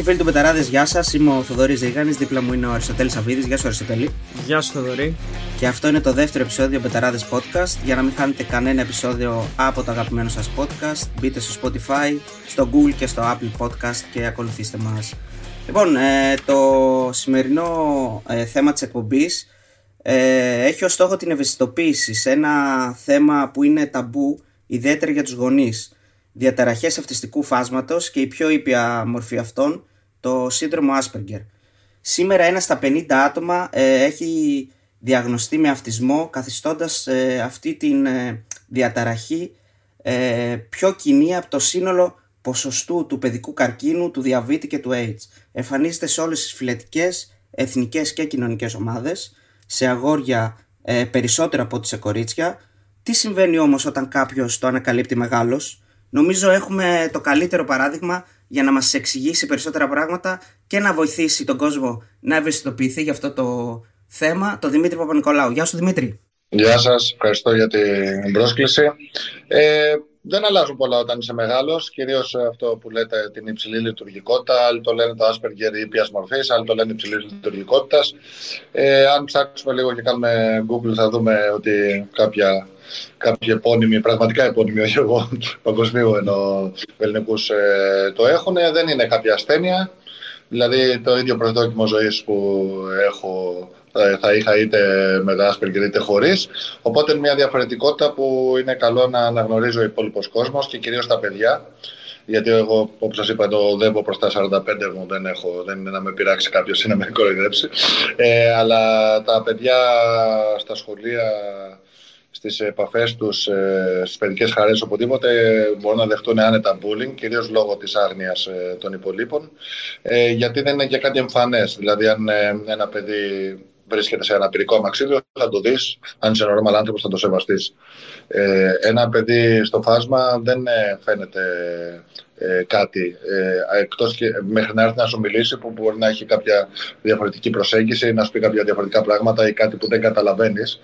και φίλοι του Μπεταράδε, γεια σας. Είμαι ο Θοδωρής Ρίγανη. Δίπλα μου είναι ο Αριστοτέλης Αβίδη. Γεια σου, Αριστοτέλη. Γεια σου, Θοδωρή. Και αυτό είναι το δεύτερο επεισόδιο Μπεταράδε Podcast. Για να μην χάνετε κανένα επεισόδιο από το αγαπημένο σας podcast, μπείτε στο Spotify, στο Google και στο Apple Podcast και ακολουθήστε μας. Λοιπόν, ε, το σημερινό ε, θέμα της εκπομπής ε, έχει ως στόχο την ευαισθητοποίηση σε ένα θέμα που είναι ταμπού, ιδιαίτερα για τους γονείς διαταραχές αυτιστικού φάσματος και η πιο ήπια μορφή αυτών, το σύνδρομο Asperger. Σήμερα ένα στα 50 άτομα ε, έχει διαγνωστεί με αυτισμό καθιστώντας ε, αυτή την ε, διαταραχή πιο κοινή από το σύνολο ποσοστού του παιδικού καρκίνου, του διαβήτη και του AIDS. Εμφανίζεται σε όλες τις φυλετικές, εθνικές και κοινωνικές ομάδες, σε αγόρια περισσότερο από ό,τι σε κορίτσια. Τι συμβαίνει όμως όταν κάποιος το ανακαλύπτει μεγάλος, Νομίζω έχουμε το καλύτερο παράδειγμα για να μας εξηγήσει περισσότερα πράγματα και να βοηθήσει τον κόσμο να ευαισθητοποιηθεί για αυτό το θέμα, το Δημήτρη Παπα-Νικολάου. Γεια σου Δημήτρη. Γεια σας, ευχαριστώ για την πρόσκληση. Ε, δεν αλλάζουν πολλά όταν είσαι μεγάλος. Κυρίως αυτό που λέτε την υψηλή λειτουργικότητα. Άλλοι το λένε το Asperger ήπιας μορφής, άλλοι το λένε υψηλής λειτουργικότητας. Ε, αν ψάξουμε λίγο και κάνουμε Google, θα δούμε ότι κάποια, κάποια επώνυμοι, πραγματικά επώνυμοι, όχι εγώ, παγκοσμίου ενώ ελληνικούς ε, το έχουν. Δεν είναι κάποια ασθένεια. Δηλαδή το ίδιο προσδόκιμο ζωής που έχω θα είχα είτε με τα Asperger είτε χωρίς. Οπότε είναι μια διαφορετικότητα που είναι καλό να αναγνωρίζει ο υπόλοιπος κόσμος και κυρίως τα παιδιά. Γιατί εγώ, όπως σας είπα, το δέμπω προς τα 45 μου, δεν, έχω, δεν είναι να με πειράξει κάποιος ή να με κοροϊδέψει. Ε, αλλά τα παιδιά στα σχολεία στις επαφές τους, ε, στις παιδικές χαρές, οπουδήποτε μπορούν να δεχτούν άνετα bullying, κυρίως λόγω της άγνοιας ε, των υπολείπων, ε, γιατί δεν είναι και κάτι εμφανές. Δηλαδή, αν ε, ένα παιδί βρίσκεται σε ένα πυρικό αμαξίδιο, θα το δεις. Αν είσαι normal άνθρωπος, θα το σεβαστείς. Ε, ένα παιδί στο φάσμα δεν ε, φαίνεται ε, κάτι ε, εκτός και μέχρι να έρθει να σου μιλήσει που μπορεί να έχει κάποια διαφορετική προσέγγιση, να σου πει κάποια διαφορετικά πράγματα ή κάτι που δεν καταλαβαίνεις.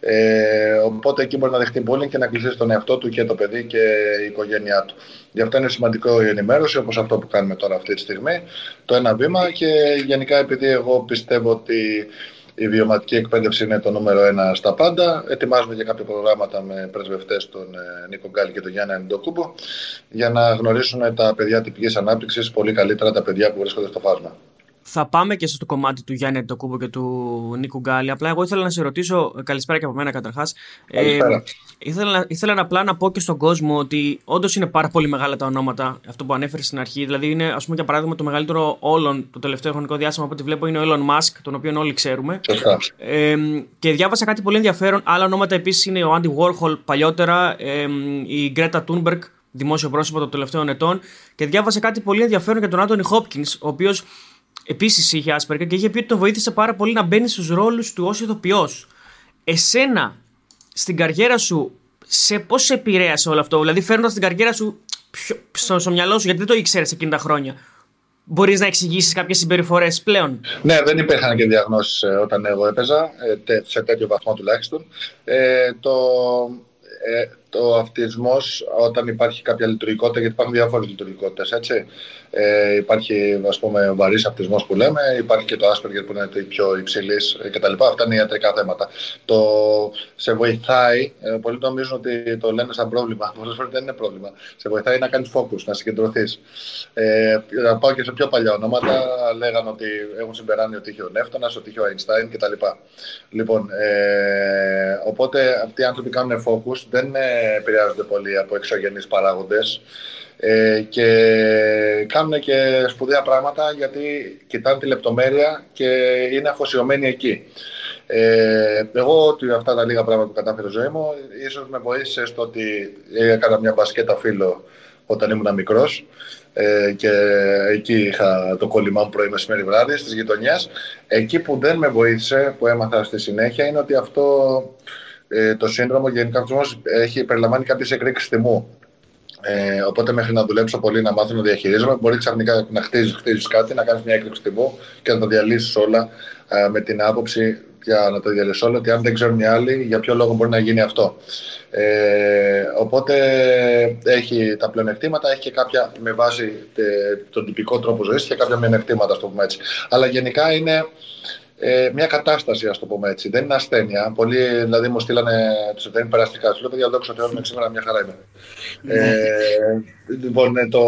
Ε, οπότε εκεί μπορεί να δεχτεί bullying και να κλείσει τον εαυτό του και το παιδί και η οικογένειά του. Γι' αυτό είναι σημαντικό η ενημέρωση, όπως αυτό που κάνουμε τώρα αυτή τη στιγμή, το ένα βήμα και γενικά επειδή εγώ πιστεύω ότι η βιωματική εκπαίδευση είναι το νούμερο ένα στα πάντα. Ετοιμάζουμε και κάποια προγράμματα με πρεσβευτές τον ε, Νίκο Γκάλη και τον Γιάννη Αντοκούμπο για να γνωρίσουν τα παιδιά τυπικής ανάπτυξης πολύ καλύτερα τα παιδιά που βρίσκονται στο φάσμα. Θα πάμε και στο κομμάτι του Γιάννη Αντοκούμπο και του Νίκου Γκάλη. Απλά εγώ ήθελα να σε ρωτήσω, καλησπέρα και από μένα καταρχάς. Ε, ήθελα, ήθελα απλά να πω και στον κόσμο ότι όντως είναι πάρα πολύ μεγάλα τα ονόματα, αυτό που ανέφερες στην αρχή. Δηλαδή, είναι, ας πούμε, για παράδειγμα, το μεγαλύτερο όλων το τελευταίο χρονικό διάστημα από ό,τι βλέπω είναι ο Elon Musk, τον οποίο όλοι ξέρουμε. Ε, και διάβασα κάτι πολύ ενδιαφέρον. Άλλα ονόματα επίσης είναι ο Andy Warhol παλιότερα, ε, η Greta Thunberg, δημόσιο πρόσωπο των τελευταίων ετών. Και διάβασα κάτι πολύ ενδιαφέρον για τον Anthony Hopkins, ο οποίος επίσης είχε Asperger και είχε πει ότι τον βοήθησε πάρα πολύ να μπαίνει στους ρόλους του ως ηθοποιό. Εσένα, στην καριέρα σου, σε πώς σε επηρέασε όλο αυτό, δηλαδή φέρνοντας την καριέρα σου πιο, στο, στο μυαλό σου, γιατί δεν το ήξερες εκείνη τα χρόνια. Μπορείς να εξηγήσεις κάποιες συμπεριφορές πλέον; Ναι, δεν υπήρχαν και διαγνώσεις ε, όταν εγώ έπαιζα, ε, σε τέτοιο βαθμό τουλάχιστον. Ε, το, ε, το αυτισμός όταν υπάρχει κάποια λειτουργικότητα, γιατί υπάρχουν διάφορες λειτουργικότητες, έτσι. Ε, υπάρχει, ας πούμε, βαρύς αυτισμός που λέμε, υπάρχει και το Asperger που είναι το πιο υψηλής κτλ. Αυτά είναι ιατρικά θέματα. Το σε βοηθάει, ε, πολλοί νομίζουν ότι το λένε σαν πρόβλημα. Πολλές φορές δεν είναι πρόβλημα. Σε βοηθάει να κάνεις focus, να συγκεντρωθείς. Ε, να πάω και σε πιο παλιά ονόματα, λέγανε ότι έχουν συμπεράνει ότι είχε ο Νεύτωνας, ότι είχε ο Einstein κτλ. Λοιπόν, ε, οπότε αυτοί οι άνθρωποι κάνουν focus, δεν επηρεάζονται πολύ από εξωγενείς παράγοντες ε, και κάνουν και σπουδαία πράγματα γιατί κοιτάνε τη λεπτομέρεια και είναι αφοσιωμένοι εκεί. Ε, εγώ ότι αυτά τα λίγα πράγματα που κατάφερε η ζωή μου ίσως με βοήθησε στο ότι έκανα μια μπασκέτα φίλο όταν ήμουν μικρός ε, και εκεί είχα το κόλλημά μου πρωί μεσημέρι βράδυ στις γειτονιές. Εκεί που δεν με βοήθησε, που έμαθα στη συνέχεια, είναι ότι αυτό ε, το σύνδρομο γενικά έχει περιλαμβάνει κάποιες εκρήξεις τιμού. Ε, οπότε μέχρι να δουλέψω πολύ να μάθω να διαχειρίζομαι, μπορεί ξαφνικά να χτίζεις χτίζεις κάτι, να κάνεις μια έκρηξη τιμού και να τα διαλύσεις όλα ε, με την άποψη για να το διαλυσώ, ότι αν δεν ξέρουν οι άλλοι, για ποιο λόγο μπορεί να γίνει αυτό. Ε, οπότε έχει τα πλεονεκτήματα, έχει και κάποια με βάση τον τυπικό τρόπο ζωής και κάποια μειονεκτήματα, το πούμε έτσι. Αλλά γενικά είναι ε, μια κατάσταση, ας το πούμε έτσι. Δεν είναι ασθένεια. Πολλοί δηλαδή μου στείλανε του δεν περαστικά. Σου λέω, παιδιά, δόξα τω με σήμερα μια χαρά είμαι. Ναι. ε, λοιπόν, ε, το,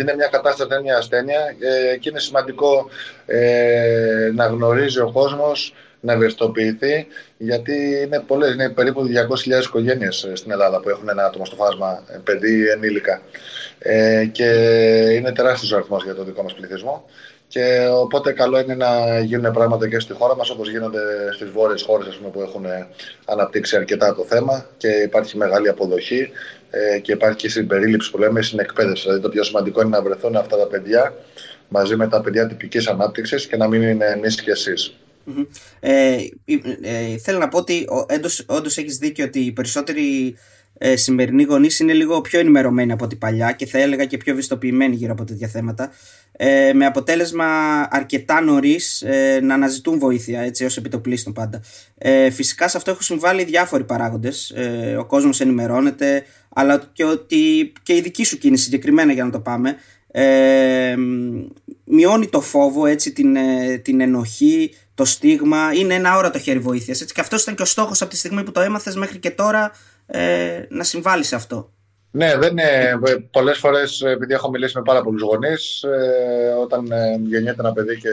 είναι μια κατάσταση, δεν είναι μια ασθένεια ε, και είναι σημαντικό ε, να γνωρίζει ο κόσμος να ευαισθητοποιηθεί, γιατί είναι πολλές, είναι περίπου 200.000 οικογένειες ε, στην Ελλάδα που έχουν ένα άτομο στο φάσμα, παιδί ενήλικα. Ε, και είναι τεράστιος ο αριθμός για το δικό μας πληθυσμό. Και οπότε καλό είναι να γίνουν πράγματα και στη χώρα μας όπως γίνονται στις βόρειες χώρες πούμε, που έχουν αναπτύξει αρκετά το θέμα και υπάρχει μεγάλη αποδοχή ε, και υπάρχει και συμπερίληψη που λέμε στην εκπαίδευση. Δηλαδή το πιο σημαντικό είναι να βρεθούν αυτά τα παιδιά μαζί με τα παιδιά τυπικής ανάπτυξης και να μην είναι εμείς και εσείς. Ε, ε, θέλω να πω ότι όντως έχεις δίκιο ότι οι περισσότεροι ε, σημερινοί γονείς είναι λίγο πιο ενημερωμένοι από την παλιά και θα έλεγα και πιο ευαισθητοποιημένοι γύρω από τέτοια θέματα. Ε, με αποτέλεσμα αρκετά νωρίς ε, να αναζητούν βοήθεια έτσι ως επιτοπλίστων πάντα. Ε, φυσικά σε αυτό έχουν συμβάλει διάφοροι παράγοντες. Ε, ο κόσμος ενημερώνεται, αλλά και, ότι, και η δική σου κίνηση συγκεκριμένα για να το πάμε. Ε, μειώνει το φόβο, έτσι, την, ε, την ενοχή, το στίγμα. Είναι ένα όρατο χέρι βοήθειας. Και αυτός ήταν και ο στόχος από τη στιγμή που το έμαθες μέχρι και τώρα ε, να συμβάλλει σε αυτό. Ναι, δεν είναι. Πολλές φορές, επειδή έχω μιλήσει με πάρα πολλούς γονείς, ε, όταν ε, γεννιέται ένα παιδί και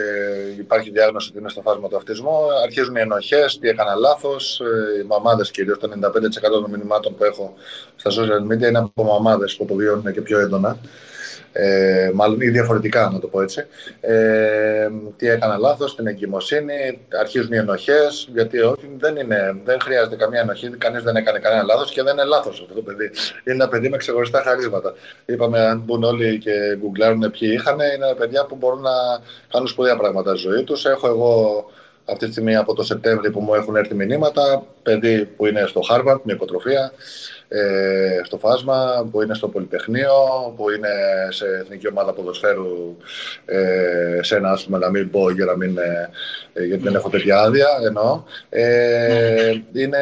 υπάρχει διάγνωση ότι είναι στο φάσμα του αυτισμού, αρχίζουν οι ενοχές, τι έκανα λάθος. Ε, οι μαμάδες κυρίως, το 95% των μηνυμάτων που έχω στα social media είναι από μαμάδες που το βιώνουν και πιο έντονα ε, μάλλον ή διαφορετικά να το πω έτσι. Ε, τι έκανα λάθος, την εγκυμοσύνη, αρχίζουν οι ενοχές, γιατί όχι, δεν, είναι, δεν χρειάζεται καμία ενοχή, κανείς δεν έκανε κανένα λάθος και δεν είναι λάθος αυτό το παιδί. Είναι ένα παιδί με ξεχωριστά χαρίσματα. Είπαμε αν μπουν όλοι και γκουγκλάρουν ποιοι είχαν, είναι παιδιά που μπορούν να κάνουν σπουδαία πράγματα στη ζωή τους. Έχω εγώ αυτή τη στιγμή από το Σεπτέμβριο που μου έχουν έρθει μηνύματα, παιδί που είναι στο Harvard με υποτροφία, ε, στο φάσμα, που είναι στο Πολυτεχνείο, που είναι σε εθνική ομάδα ποδοσφαίρου, ε, σε ένα άσχημα να μην πω για να μην, ε, γιατί δεν έχω τέτοια άδεια, εννοώ. Ε, είναι,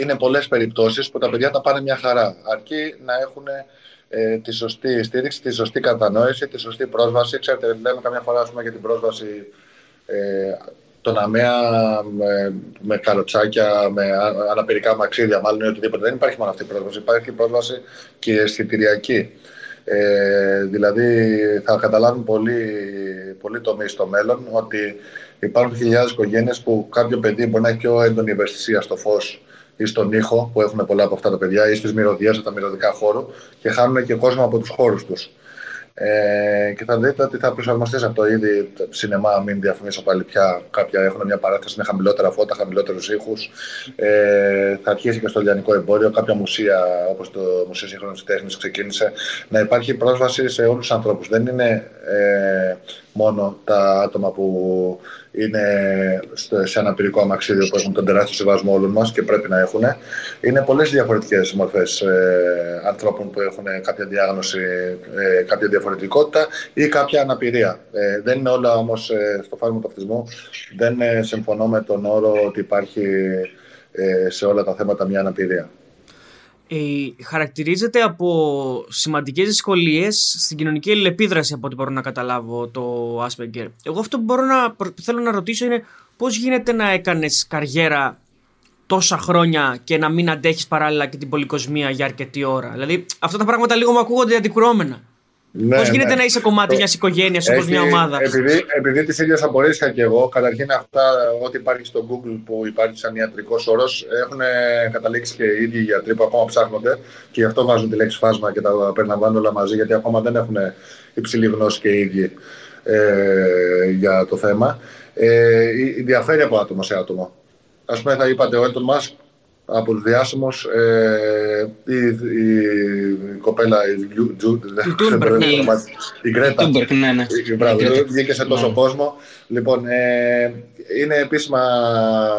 είναι πολλές περιπτώσεις που τα παιδιά τα πάνε μια χαρά, αρκεί να έχουν ε, τη σωστή στήριξη, τη σωστή κατανόηση, τη σωστή πρόσβαση. Ξέρετε, λέμε καμιά φορά για την πρόσβαση ε, τον αμαία με, με καροτσάκια, με αναπηρικά μαξίδια, μάλλον ή οτιδήποτε. Δεν υπάρχει μόνο αυτή η πρόσβαση. Υπάρχει πρόσβαση και αισθητηριακή. Ε, δηλαδή θα καταλάβουν πολύ, πολύ τομείς στο μέλλον ότι υπάρχουν χιλιάδες οικογένειες που κάποιο παιδί μπορεί να έχει πιο έντονη ευαισθησία στο φως ή στον ήχο που έχουν πολλά από αυτά τα παιδιά ή στις μυρωδιές, τα μυρωδικά χώρου και χάνουν και κόσμο από τους χώρους τους. Ε, και θα δείτε ότι θα προσαρμοστείς σε αυτό ήδη. Σινεμά, μην διαφημίσω πάλι πια. Κάποια έχουν μια παράθεση με χαμηλότερα φώτα, χαμηλότερους ήχους. Ε, θα αρχίσει και στο λιανικό εμπόριο. Κάποια μουσεία, όπως το Μουσείο Σύγχρονης Τέχνης, ξεκίνησε να υπάρχει πρόσβαση σε όλους τους ανθρώπους. Δεν είναι ε, μόνο τα άτομα που είναι σε ένα πυρικό αμαξίδιο που έχουν τον τεράστιο σεβασμό όλων μας και πρέπει να έχουν. Είναι πολλές διαφορετικές μορφές ε, ανθρώπων που έχουν κάποια διάγνωση, ε, κάποια διαφορετικότητα ή κάποια αναπηρία. Ε, δεν είναι όλα όμως ε, στο φάρμακο του αυτισμού. Δεν ε, συμφωνώ με τον όρο ότι υπάρχει ε, σε όλα τα θέματα μια αναπηρία ε, χαρακτηρίζεται από σημαντικές δυσκολίες στην κοινωνική αλληλεπίδραση από ό,τι μπορώ να καταλάβω το Asperger. Εγώ αυτό που μπορώ να, θέλω να ρωτήσω είναι πώς γίνεται να έκανες καριέρα τόσα χρόνια και να μην αντέχεις παράλληλα και την πολυκοσμία για αρκετή ώρα. Δηλαδή αυτά τα πράγματα λίγο μου ακούγονται αντικρουόμενα. Ναι, Πώς γίνεται ναι. να είσαι κομμάτι μιας οικογένειας όπως μια ομάδα; Επειδή, επειδή τις ίδιες απορίε είχα και εγώ, καταρχήν αυτά, ό,τι υπάρχει στο Google που υπάρχει σαν ιατρικός όρος, έχουν καταλήξει και οι ίδιοι γιατροί που ακόμα ψάχνονται και γι' αυτό βάζουν τη λέξη φάσμα και τα περιλαμβάνουν όλα μαζί, γιατί ακόμα δεν έχουν υψηλή γνώση και οι ίδιοι ε, για το θέμα. Ε, διαφέρει από άτομο σε άτομο. Α πούμε, θα είπατε ο Elton Musk από τους διάσημους ε, η, η, κοπέλα η, η Γκρέτα ναι, ναι. βγήκε σε τόσο ναι. κόσμο λοιπόν ε, είναι επίσημα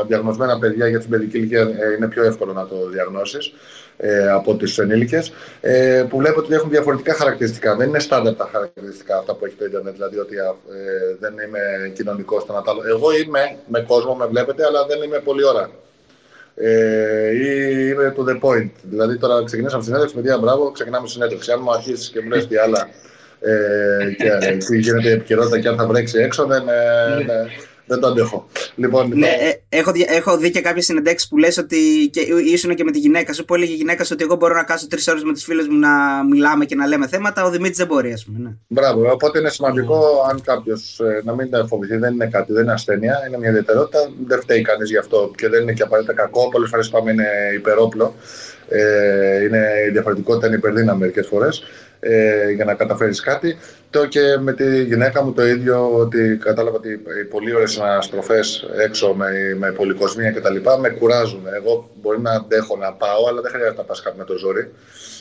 διαγνωσμένα παιδιά για την παιδική ηλικία ε, είναι πιο εύκολο να το διαγνώσεις ε, από τις ενήλικες, ε, που βλέπω ότι έχουν διαφορετικά χαρακτηριστικά. Δεν είναι στάνταρ τα χαρακτηριστικά αυτά που έχει το Ιντερνετ, δηλαδή ότι ε, δεν είμαι κοινωνικός στο να Εγώ είμαι με κόσμο, με βλέπετε, αλλά δεν είμαι πολύ ώρα. Ε, ή είμαι to the point. Δηλαδή τώρα ξεκινήσαμε τη συνέντευξη, παιδιά, μπράβο, ξεκινάμε συνέντευξη. Αν μου αρχίσεις και μου λες τι άλλα ε, και τι γίνεται η επικαιρότητα και αν θα βρέξει έξω, δεν, ε, ναι δεν το αντέχω. Λοιπόν, ναι, ε, έχω, έχω δει και κάποιες συνεντέξεις που λες ότι και, ήσουν και με τη γυναίκα σου που έλεγε η γυναίκα σου ότι εγώ μπορώ να κάτσω τρεις ώρες με του φίλου μου να μιλάμε και να λέμε θέματα. Ο Δημήτρης δεν μπορεί, ας πούμε. Ναι. Μπράβο. Οπότε είναι σημαντικό mm. αν κάποιος ε, να μην τα φοβηθεί, δεν είναι κάτι, δεν είναι ασθένεια, είναι μια ιδιαιτερότητα. Δεν φταίει κανείς γι' αυτό και δεν είναι και απαραίτητα κακό. Πολλές φορές πάμε είναι υπερόπλο. Ε, είναι, η διαφορετικότητα είναι υπερδύναμη μερικές φορές ε, για να καταφέρεις κάτι. Το και με τη γυναίκα μου το ίδιο, ότι κατάλαβα ότι οι πολύ ωραίες αναστροφές έξω με, με πολυκοσμία κτλ. με κουράζουν. Εγώ μπορεί να αντέχω να πάω, αλλά δεν χρειάζεται να πας κάπου με το ζόρι.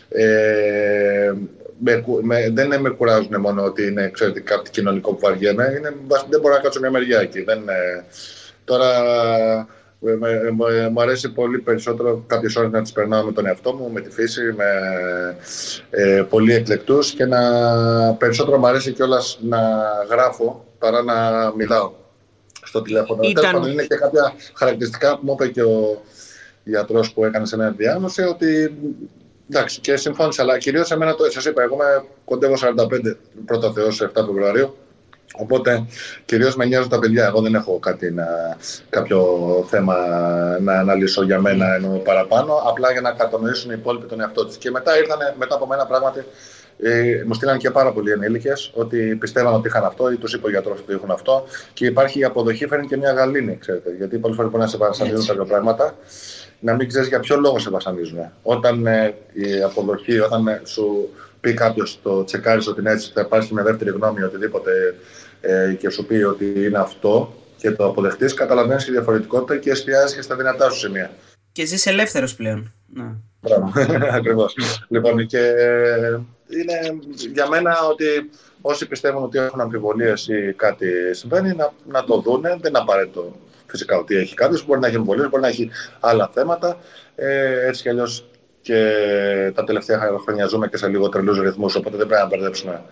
Ε, με, με, δεν με κουράζουν μόνο ότι είναι ξέρετε, κάτι κοινωνικό που βαριέμαι. Είναι, δεν μπορώ να κάτσω μια μεριά εκεί. Δεν, τώρα μου αρέσει πολύ περισσότερο κάποιες ώρες να τις περνάω με τον εαυτό μου, με τη φύση, με ε, πολύ εκλεκτούς και να περισσότερο μου αρέσει κιόλας να γράφω παρά να μιλάω στο τηλέφωνο. Ήταν... είναι και κάποια χαρακτηριστικά που μου είπε και ο γιατρός που έκανε σε ένα διάγνωση ότι εντάξει και συμφώνησα, αλλά κυρίως εμένα το σας είπα, εγώ είμαι κοντεύω 45 πρώτα Θεός 7 Φεβρουαρίου. Οπότε κυρίως με νοιάζουν τα παιδιά. Εγώ δεν έχω κάτι να, κάποιο θέμα να αναλύσω για μένα ενώ παραπάνω. Απλά για να κατανοήσουν οι υπόλοιποι τον εαυτό τη. Και μετά ήρθαν μετά από μένα πράγματι. Ε, μου στείλαν και πάρα πολλοί ενήλικες ότι πιστεύαν ότι είχαν αυτό ή τους είπε ο γιατρός ότι έχουν αυτό. Και υπάρχει η αποδοχή, φέρνει και μια γαλήνη, ξέρετε. Γιατί πολλές φορές μπορεί να σε βασανίζουν κάποια πράγματα, να μην ξέρεις για ποιο λόγο σε βασανίζουν. Όταν ε, η αποδοχή, όταν ε, σου πει κάποιος το τσεκάρεις ότι είναι έτσι, θα υπάρχει μια δεύτερη γνώμη οτιδήποτε ε, και σου πει ότι είναι αυτό και το αποδεχτείς, καταλαβαίνεις τη διαφορετικότητα και εστιάζεις και στα δυνατά σου σημεία. Και ζεις ελεύθερος πλέον. Ναι. Μπράβο, ακριβώς. λοιπόν, και είναι για μένα ότι όσοι πιστεύουν ότι έχουν αμφιβολίες ή κάτι συμβαίνει, να, να το δούνε. Δεν είναι απαραίτητο φυσικά ότι έχει κάποιος. Μπορεί να έχει αμφιβολίες, μπορεί να έχει άλλα θέματα. Ε, έτσι κι αλλιώς και τα τελευταία χρόνια ζούμε και σε λίγο τρελού ρυθμούς, οπότε δεν πρέπει να μπερδέψουμε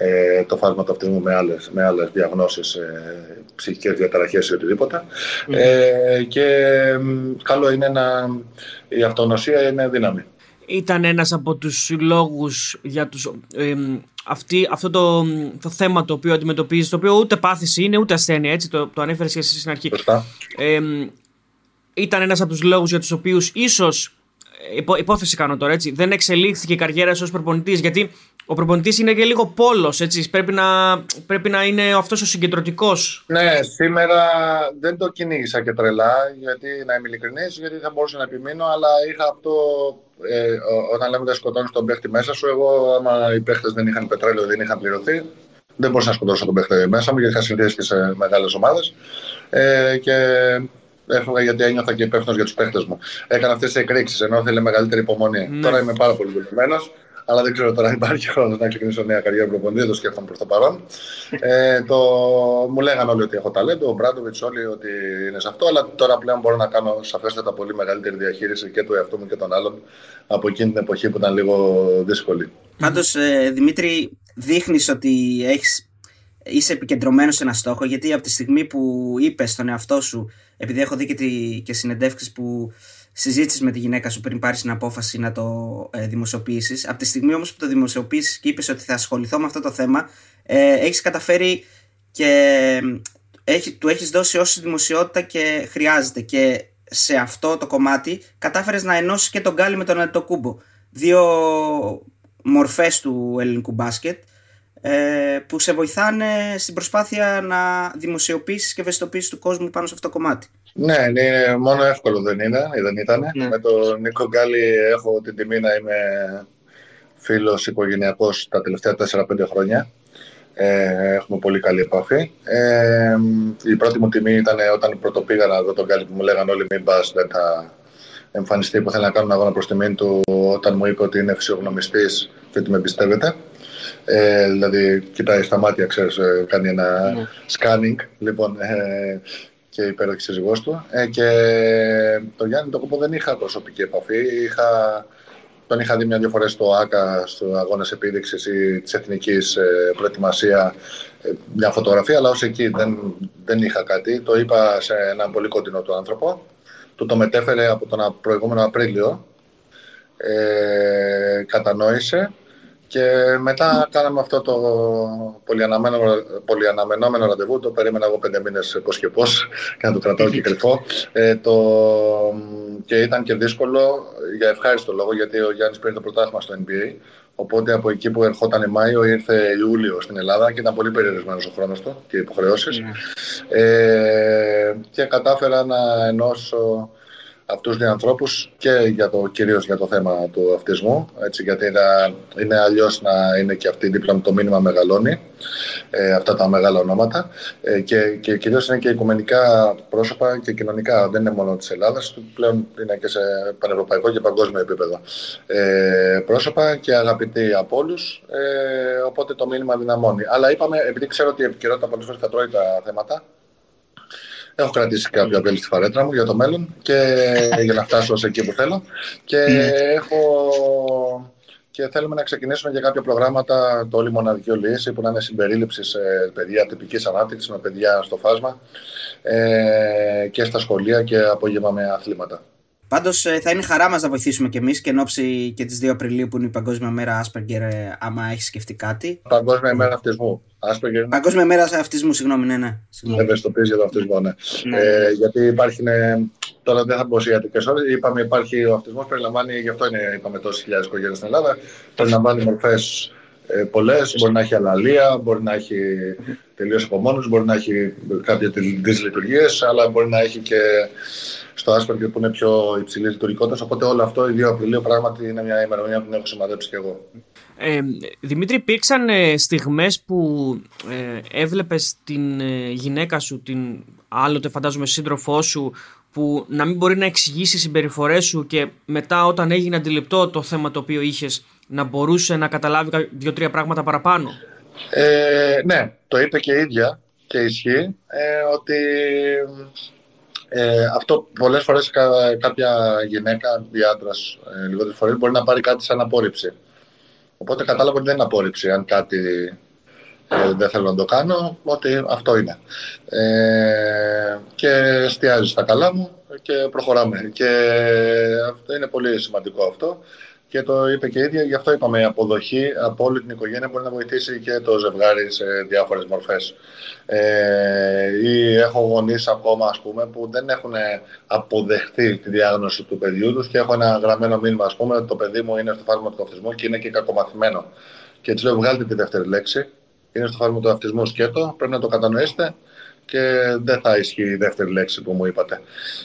ε, το φάσμα του αυτισμού με άλλες, με άλλες διαγνώσεις, ε, ψυχικές διαταραχές ή οτιδήποτε. Ε, και καλό είναι να η αυτονοσία είναι δύναμη. Ήταν ένας από τους λόγους για τους... Ε, αυτή, αυτό το, το θέμα το οποίο αντιμετωπίζεις, το οποίο ούτε πάθηση είναι ούτε ασθένεια, έτσι το, το ανέφερες και εσύ στην αρχή. Ε, ήταν ένας από τους λόγους για τους οποίους ίσως υπό, υπόθεση κάνω τώρα έτσι, δεν εξελίχθηκε η καριέρα σου ως προπονητής. Γιατί ο προπονητής είναι και λίγο πόλος, έτσι. Πρέπει να, πρέπει να είναι αυτός ο συγκεντρωτικός. Ναι, σήμερα δεν το κυνήγησα και τρελά, γιατί να είμαι ειλικρινής, γιατί θα μπορούσα να επιμείνω, αλλά είχα αυτό. Ε, όταν λέμε ότι σκοτώνεις τον παίχτη μέσα σου, εγώ, άμα οι παίχτες δεν είχαν πετρέλαιο, δεν είχαν πληρωθεί, δεν μπορούσα να σκοτώσω τον παίχτη μέσα μου, γιατί είχα συνδέσει και σε μεγάλες ομάδες. Ε, και έφευγα γιατί ένιωθα και υπεύθυνος για τους παίχτες μου. Έκανα αυτές τις εκρήξεις ενώ ήθελε μεγαλύτερη υπομονή. Ναι. Τώρα είμαι πάρα πολύ δουλεμένος, αλλά δεν ξέρω τώρα αν υπάρχει χρόνος να ξεκινήσω νέα καριέρα προπονητή. Δεν το σκέφτομαι προς το παρόν. ε, το... Μου λέγανε όλοι ότι έχω ταλέντο, ο Μπράντοβιτς όλοι ότι είναι σε αυτό, αλλά τώρα πλέον μπορώ να κάνω σαφέστατα πολύ μεγαλύτερη διαχείριση και του εαυτού μου και των άλλων από εκείνη την εποχή που ήταν λίγο δύσκολη. Πάντως, ε, Δημήτρη, δείχνεις ότι έχεις είσαι επικεντρωμένος σε ένα στόχο, γιατί από τη στιγμή που είπες στον εαυτό σου, επειδή έχω δει και, τη, και συνεντεύξεις που συζήτησες με τη γυναίκα σου πριν πάρεις την απόφαση να το ε, δημοσιοποιήσεις, από τη στιγμή όμως που το δημοσιοποιήσεις και είπες ότι θα ασχοληθώ με αυτό το θέμα, ε, έχεις καταφέρει και έχει, του έχεις δώσει όση δημοσιότητα και χρειάζεται. Και σε αυτό το κομμάτι κατάφερες να ενώσεις και τον Γκάλι με τον Αντιτοκούμπο. Δύο μορφές του ελληνικού μπάσκετ ε, που σε βοηθάνε στην προσπάθεια να δημοσιοποιήσεις και ευαισθητοποιήσεις του κόσμου πάνω σε αυτό το κομμάτι. Ναι, είναι μόνο εύκολο δεν είναι, δεν ήταν. Ναι. Με τον Νίκο Γκάλι έχω την τιμή να είμαι φίλος οικογενειακός τα τελευταία 4-5 χρόνια. Ε, έχουμε πολύ καλή επαφή. Ε, η πρώτη μου τιμή ήταν όταν πρώτο πήγα να δω τον Γκάλι που μου λέγανε όλοι μην πας, δεν θα, εμφανιστεί που θέλει να κάνω αγώνα προς τιμήν του όταν μου είπε ότι είναι φυσιογνωμιστής και ότι με πιστεύετε. Ε, δηλαδή, κοιτάει στα μάτια, ξέρεις, ε, κάνει ένα mm. scanning, λοιπόν, ε, και υπέροχη σύζυγός του. Ε, και το Γιάννη το κόπο δεν είχα προσωπική επαφή. Είχα, τον είχα δει μια-δυο φορές στο ΆΚΑ, στο αγώνες επίδειξης ή της εθνικής ε, προετοιμασία, ε, μια φωτογραφία, αλλά ως εκεί δεν, δεν είχα κάτι. Το είπα σε έναν πολύ κοντινό του άνθρωπο. Του το μετέφερε από τον προηγούμενο Απρίλιο. Ε, κατανόησε και μετά κάναμε αυτό το πολυαναμενόμενο ραντεβού. Το περίμενα εγώ πέντε μήνες πώς και πώς, και να το κρατάω και κρυφό. Ε, το, και ήταν και δύσκολο για ευχάριστο λόγο, γιατί ο Γιάννης πήρε το πρωτάθλημα στο NBA. Οπότε από εκεί που ερχόταν Μάιο ήρθε Ιούλιο στην Ελλάδα και ήταν πολύ περιορισμένος ο χρόνος του και οι υποχρεώσεις. Ναι. Ε, και κατάφερα να ενώσω αυτούς τους ανθρώπους και για το, κυρίως για το θέμα του αυτισμού, έτσι, γιατί είναι, είναι αλλιώς να είναι και αυτή δίπλα με το μήνυμα μεγαλώνει, ε, αυτά τα μεγάλα ονόματα ε, και, και κυρίως είναι και οικουμενικά πρόσωπα και κοινωνικά, δεν είναι μόνο της Ελλάδας, πλέον είναι και σε πανευρωπαϊκό και παγκόσμιο επίπεδο ε, πρόσωπα και αγαπητοί από όλους, ε, οπότε το μήνυμα δυναμώνει. Αλλά είπαμε, επειδή ξέρω ότι η επικαιρότητα πολλές φορές θα τρώει τα θέματα, Έχω κρατήσει κάποια βέλη στη φαρέτρα μου για το μέλλον και για να φτάσω σε εκεί που θέλω. Και ναι. έχω και θέλουμε να ξεκινήσουμε για κάποια προγράμματα το όλη μοναδική λύση που να είναι συμπερίληψη σε παιδιά τυπικής ανάπτυξης με παιδιά στο φάσμα ε, και στα σχολεία και απόγευμα με αθλήματα. Πάντως ε, θα είναι χαρά μας να βοηθήσουμε κι εμείς και εν ώψη και τι 2 Απριλίου που είναι η Παγκόσμια Μέρα Άσπεργκερ, άμα έχεις σκεφτεί κάτι. Παγκόσμια Μέρα Αυτισμού. Asperger. Παγκόσμια Μέρα Αυτισμού, συγγνώμη, ναι, ναι. Ευαισθητοποίηση για τον αυτισμό, ναι. ναι. Ε, γιατί υπάρχει. Ναι, τώρα δεν θα μπω σε ιατρικές ώρες. Είπαμε, υπάρχει ο αυτισμός, περιλαμβάνει, γι' αυτό είναι, είπαμε τόσες χιλιάδες οικογένειες στην Ελλάδα. Περιλαμβάνει μορφές ε, πολλές. Μπορεί να έχει αλαλία, μπορεί να έχει τελείως απομόνωση, μπορεί να έχει κάποια δυσλειτουργίες, αλλά μπορεί να έχει και στο Asperger που είναι πιο υψηλή λειτουργικότητα. Οπότε όλο αυτό, η 2 Απριλίου, πράγματι είναι μια ημερομηνία που την έχω σημαδέψει κι εγώ. Ε, Δημήτρη, υπήρξαν ε, στιγμές που ε, έβλεπες την ε, γυναίκα σου, την άλλοτε φαντάζομαι σύντροφό σου, που να μην μπορεί να εξηγήσει συμπεριφορές σου και μετά όταν έγινε αντιληπτό το θέμα το οποίο είχες, να μπορούσε να καταλάβει δύο-τρία πράγματα παραπάνω; Ε, ναι, το είπε και η ίδια και ισχύει ε, ότι ε, αυτό πολλές φορές κάποια γυναίκα ή άντρας ε, λιγότερες φορές μπορεί να πάρει κάτι σαν απόρριψη. Οπότε κατάλαβα ότι δεν είναι απόρριψη αν κάτι ε, δεν θέλω να το κάνω, ότι αυτό είναι. Ε, και εστιάζει στα καλά μου και προχωράμε. Και αυτό είναι πολύ σημαντικό αυτό και το είπε και η ίδια, γι' αυτό είπαμε η αποδοχή από όλη την οικογένεια μπορεί να βοηθήσει και το ζευγάρι σε διάφορες μορφές. Ε, ή έχω γονείς ακόμα ας πούμε, που δεν έχουν αποδεχτεί τη διάγνωση του παιδιού τους και έχω ένα γραμμένο μήνυμα ας πούμε, ότι το παιδί μου είναι στο φάρμακο του αυτισμού και είναι και κακομαθημένο. Και έτσι λέω βγάλτε τη δεύτερη λέξη, είναι στο φάρμακο του αυτισμού σκέτο, πρέπει να το κατανοήσετε και δεν θα ισχύει η δεύτερη λέξη που μου είπατε.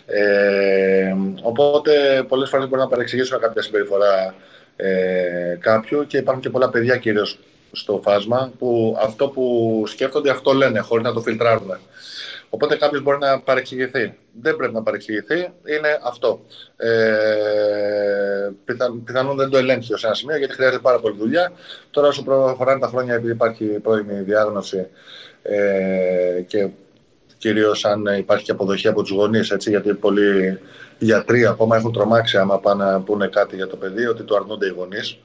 Ε, οπότε πολλές φορές μπορεί να παρεξηγήσουμε κάποια συμπεριφορά ε, κάποιου και υπάρχουν και πολλά παιδιά κυρίως στο φάσμα που αυτό που σκέφτονται αυτό λένε χωρίς να το φιλτράρουν. Οπότε κάποιος μπορεί να παρεξηγηθεί. Δεν πρέπει να παρεξηγηθεί, είναι αυτό. Ε, πιθανόν δεν το ελέγχεις ω ένα σημείο γιατί χρειάζεται πάρα πολύ δουλειά. Τώρα, όσο προχωράνε τα χρόνια, επειδή υπάρχει πρώιμη διάγνωση ε, και κυρίως αν υπάρχει και αποδοχή από τους γονείς, γιατί πολλοί γιατροί ακόμα έχουν τρομάξει άμα πάνε να πούνε κάτι για το παιδί, ότι το αρνούνται οι γονείς.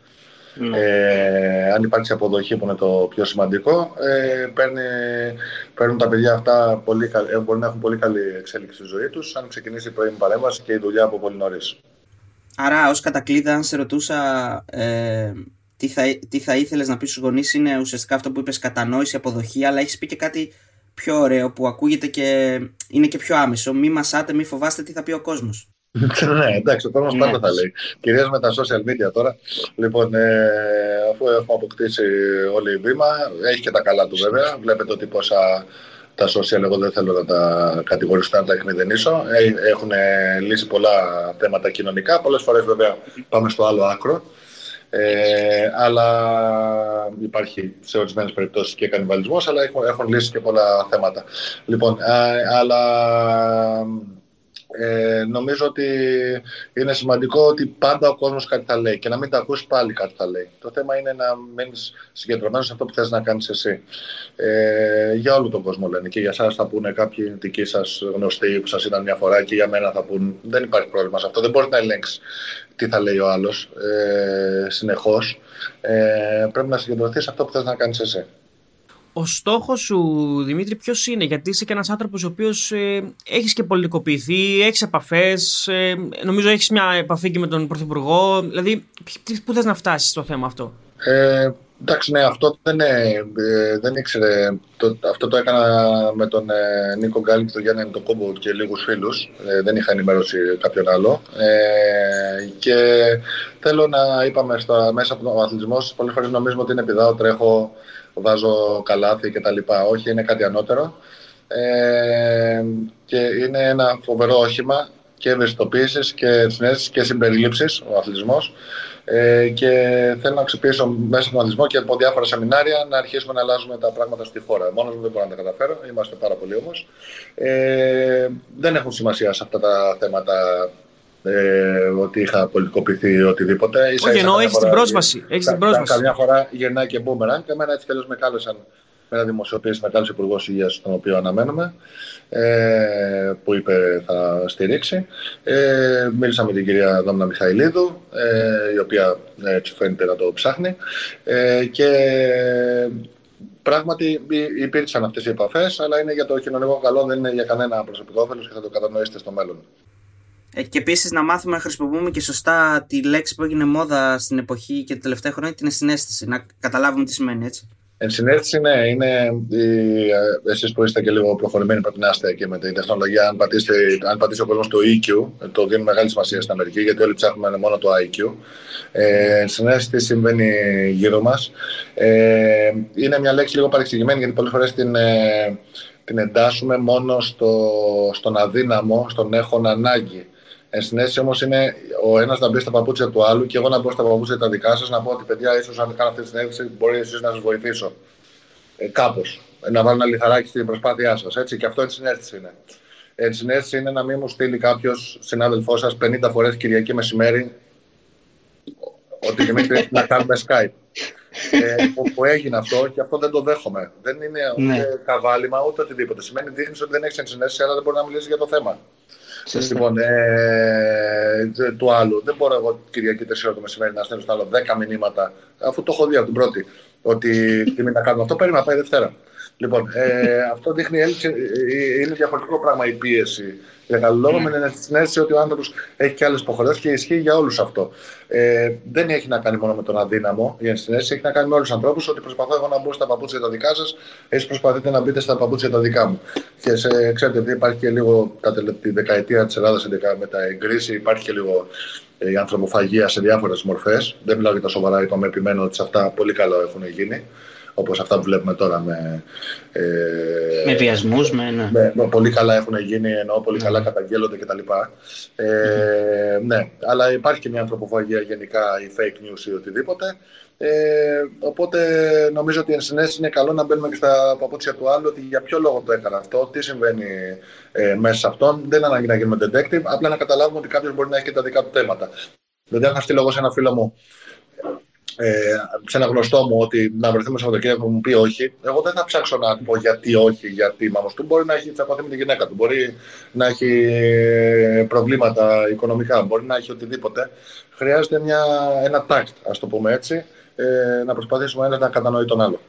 Ναι. Ε, αν υπάρξει αποδοχή που είναι το πιο σημαντικό, ε, παίρνει, παίρνουν τα παιδιά αυτά πολύ, ε, μπορεί να έχουν πολύ καλή εξέλιξη στη ζωή τους, αν ξεκινήσει η πρώιμη παρέμβαση και η δουλειά από πολύ νωρίς. Άρα, ως κατακλείδα, αν σε ρωτούσα ε, τι, θα, τι θα ήθελες να πεις στους γονείς, είναι ουσιαστικά αυτό που είπες, κατανόηση, αποδοχή, αλλά έχεις πει και κάτι πιο ωραίο που ακούγεται και είναι και πιο άμεσο. Μη μασάτε, μη φοβάστε τι θα πει ο κόσμος. ναι, εντάξει, ο κόσμος πάντα θα λέει. Κυρίως με τα social media τώρα. Λοιπόν, ε, αφού έχουμε αποκτήσει όλη η βήμα, έχει και τα καλά του βέβαια. Βλέπετε ότι πόσα τα social εγώ δεν θέλω να τα κατηγορήσω, να τα εκμηδενήσω. Ε, έχουν λύσει πολλά θέματα κοινωνικά. Πολλές φορές βέβαια πάμε στο άλλο άκρο. Ε, αλλά υπάρχει σε ορισμένες περιπτώσεις και κανιβαλισμός, αλλά έχουν, έχουν λύσει και πολλά θέματα. Λοιπόν, αλλά Ε, νομίζω ότι είναι σημαντικό ότι πάντα ο κόσμος κάτι θα λέει και να μην τα ακούσει πάλι κάτι θα λέει. Το θέμα είναι να μείνεις συγκεντρωμένος σε αυτό που θες να κάνεις εσύ. Ε, για όλο τον κόσμο λένε και για εσάς θα πούνε κάποιοι δικοί σας γνωστοί που σας είδαν μια φορά και για μένα θα πούνε. Δεν υπάρχει πρόβλημα σε αυτό. Δεν μπορείς να ελέγξεις τι θα λέει ο άλλος ε, συνεχώς. Ε, πρέπει να συγκεντρωθείς σε αυτό που θες να κάνεις εσύ. Ο στόχος σου, Δημήτρη, ποιος είναι, γιατί είσαι και ένας άνθρωπος ο οποίος ε, έχεις και πολιτικοποιηθεί, έχεις επαφές, ε, νομίζω έχεις μια επαφή και με τον Πρωθυπουργό. Δηλαδή, πού θες να φτάσεις στο θέμα αυτό; Ε, εντάξει, ναι, αυτό δεν, ε, δεν ήξερε. Το, αυτό το έκανα με τον ε, Νίκο Γκάλη και τον Γιάννη το κόμπο και λίγους φίλους. Ε, δεν είχα ενημέρωση κάποιον άλλο. Ε, και θέλω να είπαμε στα, μέσα από τον αθλητισμό, πολλές φορές νομίζουμε ότι είναι πηδάω, τρέχω βάζω καλάθι και τα λοιπά. Όχι, είναι κάτι ανώτερο. Ε, και είναι ένα φοβερό όχημα και ευαισθητοποίησης και συνέστησης και συμπερίληψης ο αθλητισμός. Ε, και θέλω να αξιοποιήσω μέσα στον αθλητισμό και από διάφορα σεμινάρια να αρχίσουμε να αλλάζουμε τα πράγματα στη χώρα. Μόνος μου δεν μπορώ να τα καταφέρω, είμαστε πάρα πολλοί όμως. Ε, δεν έχουν σημασία σε αυτά τα θέματα ε, ότι είχα πολιτικοποιηθεί ή οτιδήποτε. Όχι, εννοώ έχεις την πρόσβαση. Έχεις την πρόσβαση. Καμιά φορά γυρνάει και μπούμεραν και εμένα έτσι κι με κάλεσαν με ένα δημοσιοποίηση μεγάλο υπουργός υγείας, τον οποίο αναμένουμε, ε, που είπε θα στηρίξει. Ε, μίλησα με την κυρία Δόμνα Μιχαηλίδου, ε, η οποία ε, έτσι φαίνεται να το ψάχνει. Ε, και πράγματι υπήρξαν αυτές οι επαφές, αλλά είναι για το κοινωνικό καλό, δεν είναι για κανένα προσωπικό όφελος και θα το κατανοήσετε στο μέλλον. Ε, και επίσης να μάθουμε να χρησιμοποιούμε και σωστά τη λέξη που έγινε μόδα στην εποχή και τα τελευταία χρόνια, την συνέστηση. Να καταλάβουμε τι σημαίνει έτσι. Ενσυναίσθηση, ναι, είναι ε, εσείς που είστε και λίγο προχωρημένοι πρέπει να είστε και με την τεχνολογία. Αν πατήσετε, αν πατήσει ο κόσμος το EQ, το δίνει μεγάλη σημασία στην Αμερική, γιατί όλοι ψάχνουμε μόνο το IQ. Ε, ενσυναίσθηση συμβαίνει γύρω μας. Ε, είναι μια λέξη λίγο παρεξηγημένη, γιατί πολλές φορές την, ε, την εντάσσουμε μόνο στο, στον αδύναμο, στον έχον ανάγκη. Ενσυναίσθηση όμως είναι ο ένας να μπει στα παπούτσια του άλλου και εγώ να μπω στα παπούτσια τα δικά σας, να πω ότι παιδιά, ίσως αν κάνω αυτή τη συνέντευξη, μπορεί εσείς να σας βοηθήσω. Ε, Κάπως. Να βάλω ένα λιθαράκι στην προσπάθειά σας. Έτσι, και αυτό ενσυναίσθηση είναι. Ενσυναίσθηση είναι να μην μου στείλει κάποιος συνάδελφό σας 50 φορές Κυριακή μεσημέρι ότι Δημήτρη να κάνουμε Skype. ε, που, που, έγινε αυτό και αυτό δεν το δέχομαι. Δεν είναι ναι. ούτε καβάλιμα ούτε οτιδήποτε. Σημαίνει δείχνεις ότι δεν έχεις ενσυναίσθηση, αλλά δεν μπορεί να μιλήσεις για το θέμα. Λοιπόν, ε, του άλλου. Δεν μπορώ εγώ Κυριακή 4 το μεσημέρι να στέλνω στο άλλο 10 μηνύματα, αφού το έχω δει από την πρώτη, ότι τι να κάνουμε αυτό. Παίρνει να πάει Δευτέρα. Λοιπόν, ε, αυτό δείχνει έλλειψη. Ε, ε, είναι διαφορετικό πράγμα η πίεση. Για καλό λόγο, με την συνέστηση ότι ο άνθρωπος έχει και άλλες υποχρεώσεις και ισχύει για όλους αυτό. Ε, δεν έχει να κάνει μόνο με τον αδύναμο η ενσυναίσθηση, έχει να κάνει με όλους τους ανθρώπους ότι προσπαθώ εγώ να μπω στα παπούτσια τα δικά σας, εσείς προσπαθείτε να μπείτε στα παπούτσια τα δικά μου. Και σε, ξέρετε, ότι υπάρχει και λίγο κατά τη δεκαετία της Ελλάδας με τα εγκρίσει, υπάρχει και λίγο η ανθρωποφαγία σε διάφορες μορφές. Δεν μιλάω για τα σοβαρά, είπαμε, επιμένω ότι σε αυτά πολύ καλά έχουν γίνει όπως αυτά που βλέπουμε τώρα με... Ε, με βιασμούς, με, ναι. με, πολύ καλά έχουν γίνει, ενώ πολύ καλά καταγγέλλονται κτλ. Ε, Ναι, αλλά υπάρχει και μια ανθρωποφαγία γενικά, η fake news ή οτιδήποτε. Ε, οπότε νομίζω ότι εν συνέση είναι καλό να μπαίνουμε και στα παπούτσια του άλλου ότι για ποιο λόγο το έκανα αυτό, τι συμβαίνει ε, μέσα σε αυτόν. Δεν ανάγκη να γίνουμε detective, απλά να καταλάβουμε ότι κάποιος μπορεί να έχει και τα δικά του θέματα. Δηλαδή, αν στείλω εγώ σε ένα φίλο μου ε, σε ένα γνωστό μου ότι να βρεθούμε Σαββατοκύριακο που μου πει όχι, εγώ δεν θα ψάξω να πω γιατί όχι, γιατί μάμος του. Μπορεί να έχει τσακωθεί με τη γυναίκα του, μπορεί να έχει προβλήματα οικονομικά, μπορεί να έχει οτιδήποτε. Χρειάζεται μια, ένα τάκτ, ας το πούμε έτσι, ε, να προσπαθήσουμε ένας να κατανοεί τον άλλο.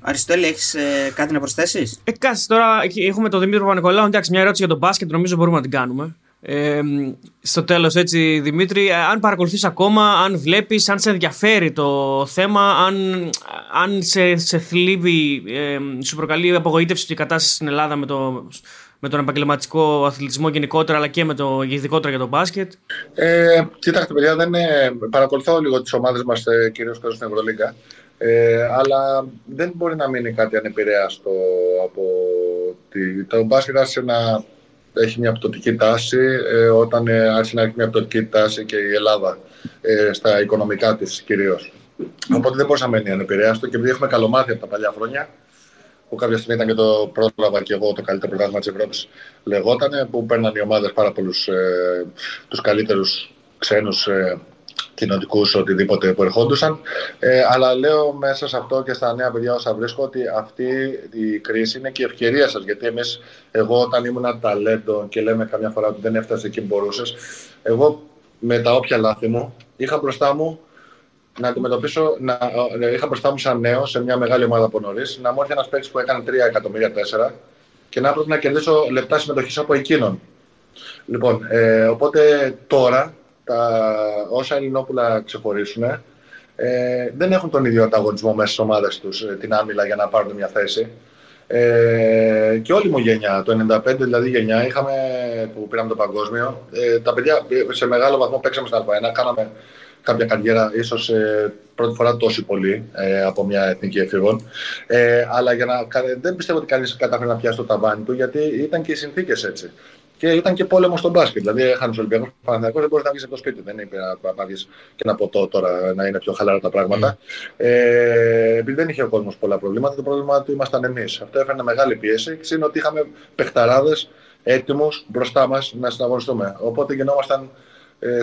Αριστοτέλη, έχεις ε, κάτι να προσθέσεις; Ε, κάτσε τώρα. Έχουμε τον Δημήτρη Παπα-Νικολάου. Εντάξει, μια ερώτηση για τον μπάσκετ, νομίζω μπορούμε να την κάνουμε. Ε, στο τέλος έτσι Δημήτρη αν παρακολουθείς ακόμα, αν βλέπεις, αν σε ενδιαφέρει το θέμα αν, αν σε, σε θλίβει, ε, σου προκαλεί απογοήτευση η κατάσταση στην Ελλάδα με, το, με τον επαγγελματικό αθλητισμό γενικότερα αλλά και με το ειδικότερα για το μπάσκετ. Ε, κοιτάξτε παιδιά, δεν, παρακολουθώ λίγο τις ομάδες μας ε, κυρίως στην Ευρωλίγκα ε, αλλά δεν μπορεί να μείνει κάτι ανεπηρέαστο από τη, το μπάσκετ άρχισε να έχει μια πτωτική τάση ε, όταν ε, άρχισε να έχει μια πτωτική τάση και η Ελλάδα ε, στα οικονομικά της κυρίως. Οπότε δεν μπορούσε να μένει ανεπηρέαστο και επειδή έχουμε καλομάθει από τα παλιά χρόνια που κάποια στιγμή ήταν και το πρόλαβα και εγώ το καλύτερο πρωτάθλημα της Ευρώπης, λεγόταν, που παίρναν οι ομάδες πάρα πολλούς ε, τους καλύτερους ξένους ε, κοινοτικούς οτιδήποτε που ερχόντουσαν. Ε, αλλά λέω μέσα σε αυτό και στα νέα παιδιά όσα βρίσκω ότι αυτή η κρίση είναι και η ευκαιρία σας. Γιατί εμείς, εγώ όταν ήμουν ταλέντο και λέμε καμιά φορά ότι δεν έφτασε εκεί που μπορούσες, εγώ με τα όποια λάθη μου είχα μπροστά μου να αντιμετωπίσω, να, να, είχα μπροστά μου σαν νέο σε μια μεγάλη ομάδα από νωρίς, να μου έρθει ένας παίκτης που έκανε 3 εκατομμύρια 4 και να έπρεπε να κερδίσω λεπτά συμμετοχής από εκείνον. Λοιπόν, ε, οπότε τώρα τα όσα Ελληνόπουλα ξεχωρίσουν ε, δεν έχουν τον ίδιο ανταγωνισμό μέσα στις ομάδες τους ε, την άμυλα για να πάρουν μια θέση. Ε, και όλη μου γενιά, το 95 δηλαδή γενιά, είχαμε, που πήραμε το παγκόσμιο, ε, τα παιδιά σε μεγάλο βαθμό παίξαμε στα Α1, κάναμε κάποια καριέρα, ίσως ε, πρώτη φορά τόσο πολύ ε, από μια εθνική εφήβων. Ε, αλλά για να, δεν πιστεύω ότι κανείς κατάφερε να πιάσει το ταβάνι του, γιατί ήταν και οι συνθήκες έτσι. Και ήταν και πόλεμος στον μπάσκετ. Δηλαδή, έχανε τους Ολυμπιακούς Παναθηναϊκούς, δεν μπορείς να βγεις από το σπίτι. Δεν είπε να βγεις και να ποτό τώρα να είναι πιο χαλαρά τα πράγματα. Mm. Ε, επειδή δεν είχε ο κόσμος πολλά προβλήματα, το πρόβλημα του ήμασταν εμείς. Αυτό έφερε μεγάλη πίεση. είναι ότι είχαμε παιχταράδες έτοιμους μπροστά μας να συναγωνιστούμε. Οπότε γινόμασταν ε,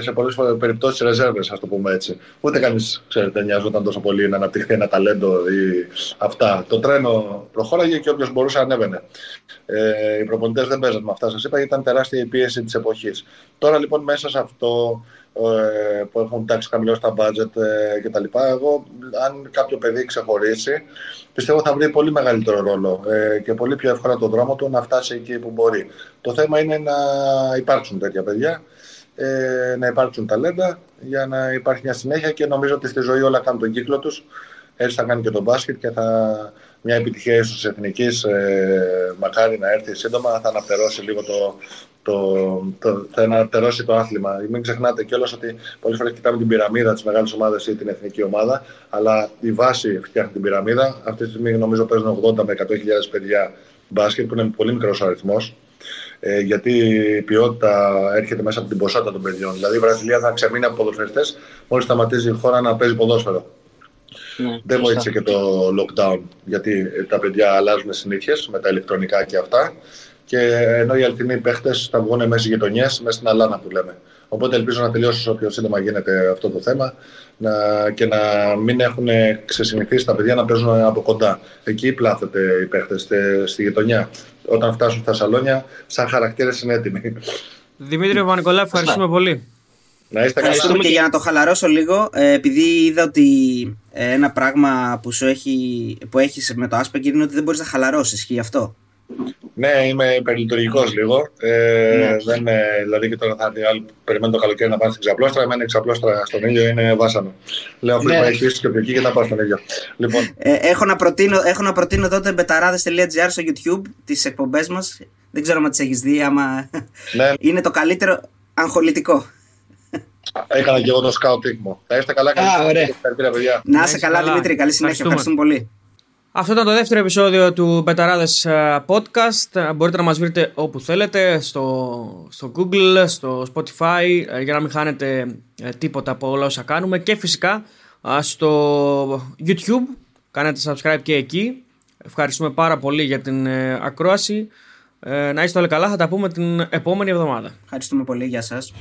σε πολλές περιπτώσεις ρεζέρβες, ας το πούμε έτσι. Ούτε κανείς, ξέρετε, νοιάζονταν τόσο πολύ να αναπτυχθεί ένα ταλέντο ή αυτά. Το τρένο προχώραγε και όποιος μπορούσε ανέβαινε. Ε, οι προπονητές δεν παίζανε με αυτά, σας είπα, ήταν τεράστια η πίεση της εποχής. Τώρα λοιπόν μέσα σε αυτό ε, που έχουν τάξει χαμηλώ τα budget ε, κτλ. Εγώ, αν κάποιο παιδί ξεχωρίσει, πιστεύω θα βρει πολύ μεγαλύτερο ρόλο ε, και πολύ πιο εύκολα τον δρόμο του να φτάσει εκεί που μπορεί. Το θέμα είναι να υπάρξουν τέτοια παιδιά ε, να υπάρξουν ταλέντα για να υπάρχει μια συνέχεια και νομίζω ότι στη ζωή όλα κάνουν τον κύκλο τους. Έτσι θα κάνει και τον μπάσκετ και θα μια επιτυχία ίσως εθνικής, ε, μακάρι να έρθει σύντομα, θα αναπτερώσει λίγο το, το, το, θα αναπτερώσει το άθλημα. Μην ξεχνάτε κιόλας ότι πολλές φορές κοιτάμε την πυραμίδα της μεγάλης ομάδας ή την εθνική ομάδα, αλλά η βάση φτιάχνει την πυραμίδα. Αυτή τη στιγμή νομίζω παίζουν 80 με 100.000 παιδιά μπάσκετ, που είναι πολύ μικρός ο αριθμός ε, γιατί η ποιότητα έρχεται μέσα από την ποσότητα των παιδιών. Δηλαδή η Βραζιλία θα ξεμείνει από ποδοσφαιριστές μόλις σταματήσει η χώρα να παίζει ποδόσφαιρο. Ναι, Δεν βοήθησε και το lockdown, γιατί τα παιδιά αλλάζουν συνήθειες με τα ηλεκτρονικά και αυτά. Και ενώ οι αληθινοί παίχτες θα βγουν μέσα στις γειτονιές, μέσα στην Αλάνα που λέμε. Οπότε ελπίζω να τελειώσει όσο πιο σύντομα γίνεται αυτό το θέμα να, και να μην έχουν ξεσυνηθίσει τα παιδιά να παίζουν από κοντά. Εκεί πλάθεται οι παίχτες, στη γειτονιά. Όταν φτάσουν στα σαλόνια, σαν χαρακτήρες είναι έτοιμοι. Δημήτρη Παπα-Νικολά, ευχαριστούμε πολύ. Να είστε Ευχαριστούμε και για να το χαλαρώσω λίγο, ε, επειδή είδα ότι ε, ένα πράγμα που, σου έχει, που έχεις με το Asperger είναι ότι δεν μπορείς να χαλαρώσεις, ισχύει αυτό. Ναι, είμαι υπερλειτουργικός λίγο. Ε, ναι. δεν, δηλαδή και τώρα θα άλλοι περιμένουν το καλοκαίρι να πάνε στην ξαπλώστρα. Εμένα η ξαπλώστρα στον ήλιο είναι βάσανο. Λέω αφού ναι. πάει και από εκεί και να πάω στον ήλιο. Λοιπόν. Ε, έχω, να προτείνω, έχω να προτείνω τότε μπεταράδε.gr στο YouTube τις εκπομπές μας. Δεν ξέρω αν τις έχεις δει, άμα. Ναι. είναι το καλύτερο αγχολητικό. Έκανα και εγώ το scouting μου. Θα είστε καλά, καλή Να είσαι καλά, Δημήτρη. Καλή συνέχεια. Ευχαριστούμε πολύ. Αυτό ήταν το δεύτερο επεισόδιο του Μπεταράδες ε, Podcast. Ε, μπορείτε να μας βρείτε όπου θέλετε, στο, στο Google, στο Spotify, ε, για να μην χάνετε τίποτα από όλα όσα κάνουμε. Και φυσικά στο YouTube, κάνετε subscribe και εκεί. Ευχαριστούμε πάρα πολύ για την ακρόαση. Να είστε όλοι καλά, θα τα πούμε την επόμενη εβδομάδα. Ευχαριστούμε πολύ, γεια σας.